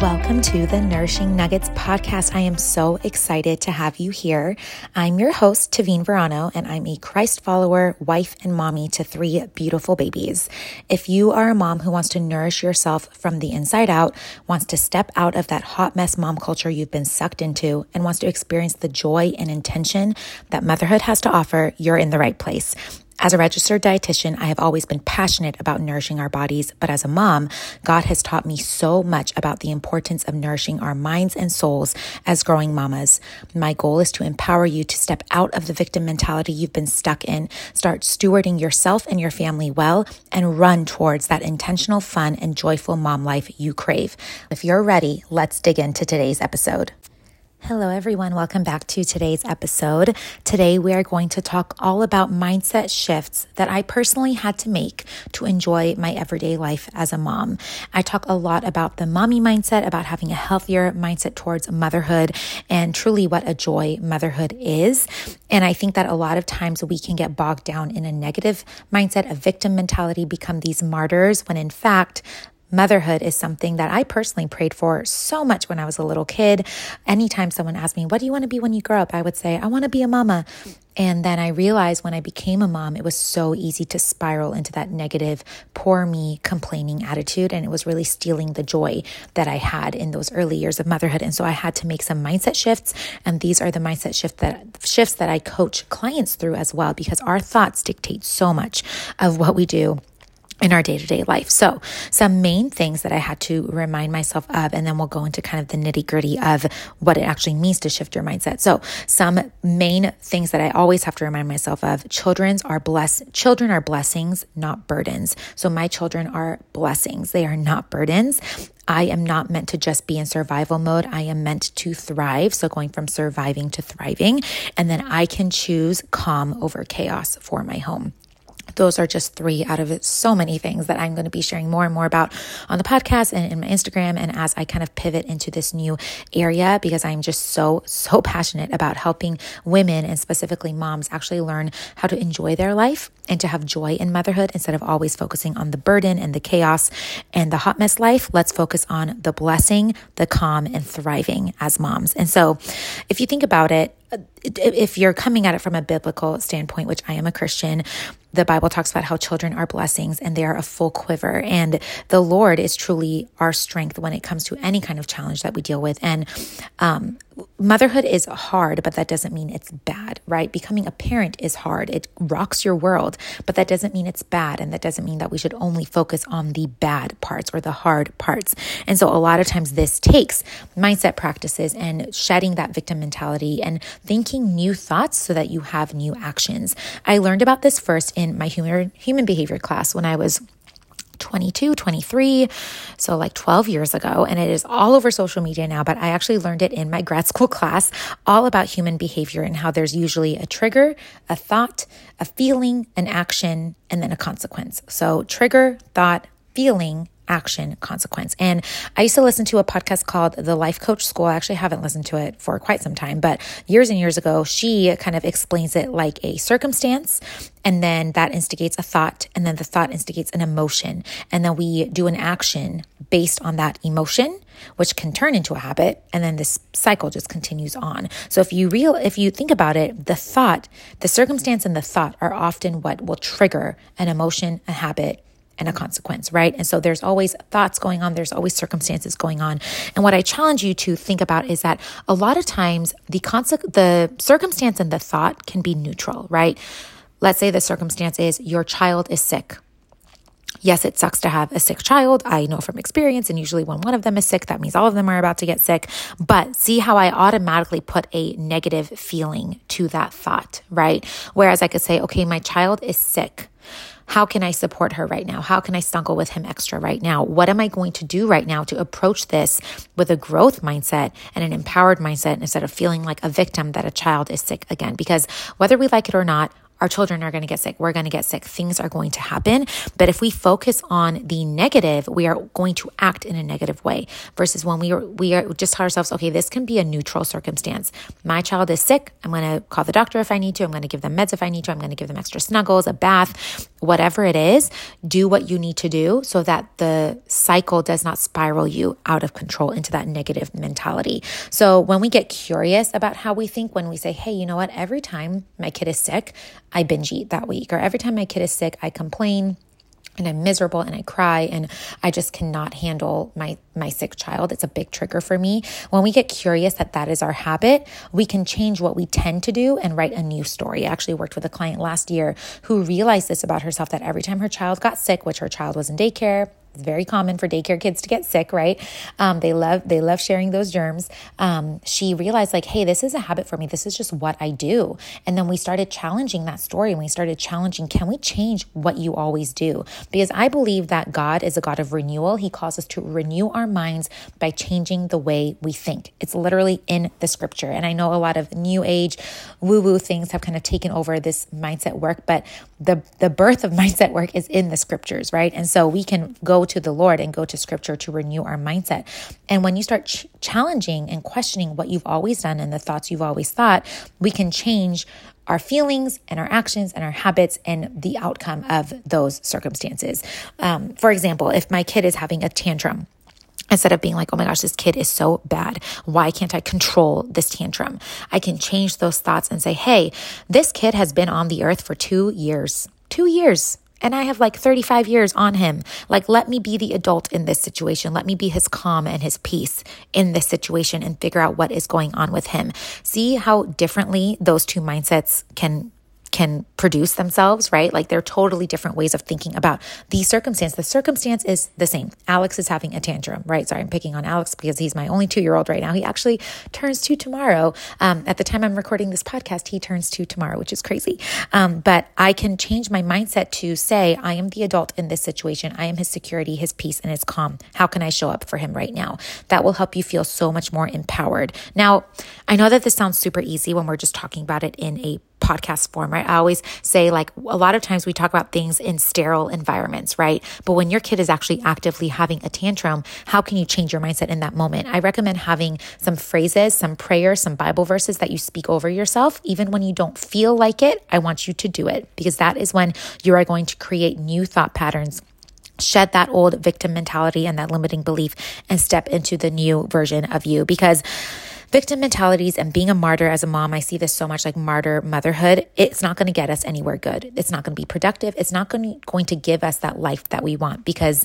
Welcome to the Nourishing Nuggets podcast. I am so excited to have you here. I'm your host, Tavine Verano, and I'm a Christ follower, wife, and mommy to three beautiful babies. If you are a mom who wants to nourish yourself from the inside out, wants to step out of that hot mess mom culture you've been sucked into, and wants to experience the joy and intention that motherhood has to offer, you're in the right place. As a registered dietitian, I have always been passionate about nourishing our bodies, but as a mom, God has taught me so much about the importance of nourishing our minds and souls as growing mamas. My goal is to empower you to step out of the victim mentality you've been stuck in, start stewarding yourself and your family well, and run towards that intentional, fun, and joyful mom life you crave. If you're ready, let's dig into today's episode. Hello, everyone. Welcome back to today's episode. Today, we are going to talk all about mindset shifts that I personally had to make to enjoy my everyday life as a mom. I talk a lot about the mommy mindset, about having a healthier mindset towards motherhood, and truly what a joy motherhood is. And I think that a lot of times we can get bogged down in a negative mindset, a victim mentality, become these martyrs, when in fact, Motherhood is something that I personally prayed for so much when I was a little kid. Anytime someone asked me, What do you want to be when you grow up? I would say, I want to be a mama. And then I realized when I became a mom, it was so easy to spiral into that negative, poor me, complaining attitude. And it was really stealing the joy that I had in those early years of motherhood. And so I had to make some mindset shifts. And these are the mindset shift that, shifts that I coach clients through as well, because our thoughts dictate so much of what we do in our day to day life. So, some main things that I had to remind myself of, and then we'll go into kind of the nitty gritty of what it actually means to shift your mindset. So, some main things that I always have to remind myself of children's are blessed, children are blessings, not burdens. So, my children are blessings, they are not burdens. I am not meant to just be in survival mode. I am meant to thrive. So, going from surviving to thriving. And then I can choose calm over chaos for my home. Those are just three out of so many things that I'm going to be sharing more and more about on the podcast and in my Instagram. And as I kind of pivot into this new area, because I'm just so, so passionate about helping women and specifically moms actually learn how to enjoy their life and to have joy in motherhood instead of always focusing on the burden and the chaos and the hot mess life. Let's focus on the blessing, the calm, and thriving as moms. And so if you think about it, uh, if you're coming at it from a biblical standpoint, which I am a Christian, the Bible talks about how children are blessings and they are a full quiver. And the Lord is truly our strength when it comes to any kind of challenge that we deal with. And um, motherhood is hard, but that doesn't mean it's bad, right? Becoming a parent is hard. It rocks your world, but that doesn't mean it's bad. And that doesn't mean that we should only focus on the bad parts or the hard parts. And so a lot of times this takes mindset practices and shedding that victim mentality and thinking new thoughts so that you have new actions. I learned about this first in my human, human behavior class when I was 22, 23, so like 12 years ago. And it is all over social media now, but I actually learned it in my grad school class all about human behavior and how there's usually a trigger, a thought, a feeling, an action, and then a consequence. So trigger, thought, feeling, action, consequence. And I used to listen to a podcast called The Life Coach School. I actually haven't listened to it for quite some time, but years and years ago, she kind of explains it like a circumstance. And then that instigates a thought, and then the thought instigates an emotion. And then we do an action based on that emotion which can turn into a habit and then this cycle just continues on so if you real if you think about it the thought the circumstance and the thought are often what will trigger an emotion a habit and a consequence, right? And so there's always thoughts going on, there's always circumstances going on. And what I challenge you to think about is that a lot of times the conse- the circumstance and the thought can be neutral, right? Let's say the circumstance is your child is sick. Yes, it sucks to have a sick child. I know from experience, and usually when one of them is sick, that means all of them are about to get sick. But see how I automatically put a negative feeling to that thought, right? Whereas I could say, okay, my child is sick. How can I support her right now? How can I snuggle with him extra right now? What am I going to do right now to approach this with a growth mindset and an empowered mindset instead of feeling like a victim that a child is sick again? Because whether we like it or not, our children are going to get sick. We're going to get sick. Things are going to happen. But if we focus on the negative, we are going to act in a negative way versus when we are, we are just tell ourselves, okay, this can be a neutral circumstance. My child is sick. I'm going to call the doctor if I need to. I'm going to give them meds if I need to. I'm going to give them extra snuggles, a bath. whatever it is, do what you need to do so that the cycle does not spiral you out of control into that negative mentality. So when we get curious about how we think, when we say, hey, you know what, every time my kid is sick, I binge eat that week, or every time my kid is sick, I complain and I'm miserable and I cry and I just cannot handle my my sick child. It's a big trigger for me. When we get curious that that is our habit, we can change what we tend to do and write a new story. I actually worked with a client last year who realized this about herself that every time her child got sick, which her child was in daycare, it's very common for daycare kids to get sick, right? Um, they love they love sharing those germs. Um, she realized like, hey, this is a habit for me. This is just what I do. And then we started challenging that story, and we started challenging, can we change what you always do? Because I believe that God is a God of renewal. He calls us to renew our minds by changing the way we think. It's literally in the scripture. And I know a lot of new age woo woo things have kind of taken over this mindset work, but the the birth of mindset work is in the scriptures, right? And so we can go to the Lord and go to scripture to renew our mindset. And when you start ch- challenging and questioning what you've always done and the thoughts you've always thought, we can change our feelings and our actions and our habits and the outcome of those circumstances. Um, for example, if my kid is having a tantrum, Instead of being like, oh my gosh, this kid is so bad. Why can't I control this tantrum? I can change those thoughts and say, hey, this kid has been on the earth for two years. Two years. And I have like 35 years on him. Like, let me be the adult in this situation. Let me be his calm and his peace in this situation and figure out what is going on with him. See how differently those two mindsets can can produce themselves, right? Like they're totally different ways of thinking about the circumstance. The circumstance is the same. Alex is having a tantrum, right? Sorry, I'm picking on Alex because he's my only two year old right now. He actually turns two tomorrow. Um, at the time I'm recording this podcast, he turns two tomorrow, which is crazy. Um, but I can change my mindset to say, I am the adult in this situation. I am his security, his peace, and his calm. How can I show up for him right now? That will help you feel so much more empowered. Now, I know that this sounds super easy when we're just talking about it in a podcast form, right? I always say, like, a lot of times we talk about things in sterile environments, right? But when your kid is actually actively having a tantrum, how can you change your mindset in that moment? I recommend having some phrases, some prayers, some Bible verses that you speak over yourself. Even when you don't feel like it, I want you to do it because that is when you are going to create new thought patterns shed that old victim mentality and that limiting belief and step into the new version of you because victim mentalities and being a martyr as a mom, I see this so much like martyr motherhood. It's not going to get us anywhere good. It's not going to be productive. It's not going going to give us that life that we want because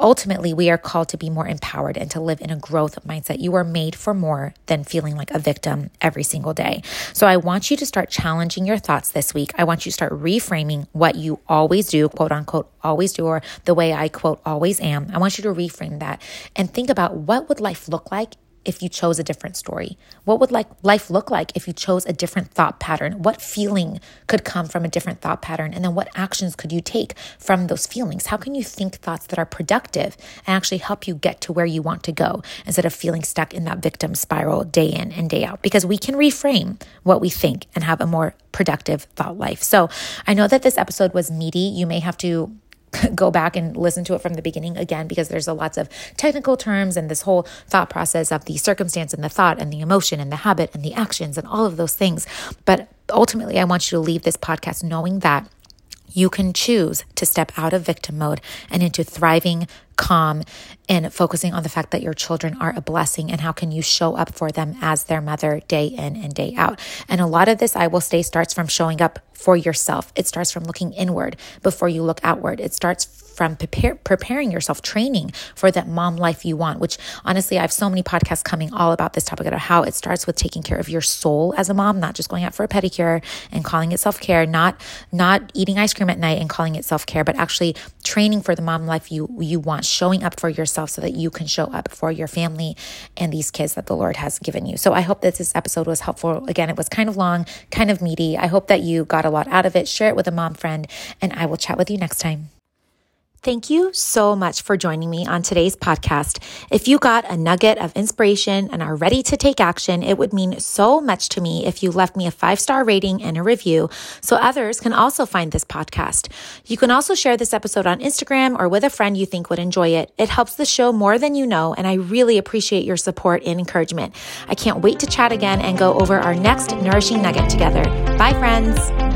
ultimately we are called to be more empowered and to live in a growth mindset. You are made for more than feeling like a victim every single day. So I want you to start challenging your thoughts this week. I want you to start reframing what you always do, quote unquote, always do, or the way I quote always am. I want you to reframe that and think about what would life look like if you chose a different story? What would like life look like if you chose a different thought pattern? What feeling could come from a different thought pattern? And then what actions could you take from those feelings? How can you think thoughts that are productive and actually help you get to where you want to go instead of feeling stuck in that victim spiral day in and day out? Because we can reframe what we think and have a more productive thought life. So I know that this episode was meaty. You may have to go back and listen to it from the beginning again because there's a lots of technical terms and this whole thought process of the circumstance and the thought and the emotion and the habit and the actions and all of those things. But ultimately, I want you to leave this podcast knowing that you can choose to step out of victim mode and into thriving, calm, and focusing on the fact that your children are a blessing and how can you show up for them as their mother day in and day out. And a lot of this, I will say, starts from showing up for yourself. It starts from looking inward before you look outward. It starts from prepare, preparing yourself, training for that mom life you want, which honestly, I have so many podcasts coming all about this topic about how it starts with taking care of your soul as a mom, not just going out for a pedicure and calling it self care, not, not eating ice cream at night and calling it self care, but actually training for the mom life you, you want, showing up for yourself so that you can show up for your family and these kids that the Lord has given you. So I hope that this episode was helpful. Again, it was kind of long, kind of meaty. I hope that you got a lot out of it. Share it with a mom friend, and I will chat with you next time. Thank you so much for joining me on today's podcast. If you got a nugget of inspiration and are ready to take action, it would mean so much to me if you left me a five star rating and a review so others can also find this podcast. You can also share this episode on Instagram or with a friend you think would enjoy it. It helps the show more than you know, and I really appreciate your support and encouragement. I can't wait to chat again and go over our next nourishing nugget together. Bye, friends.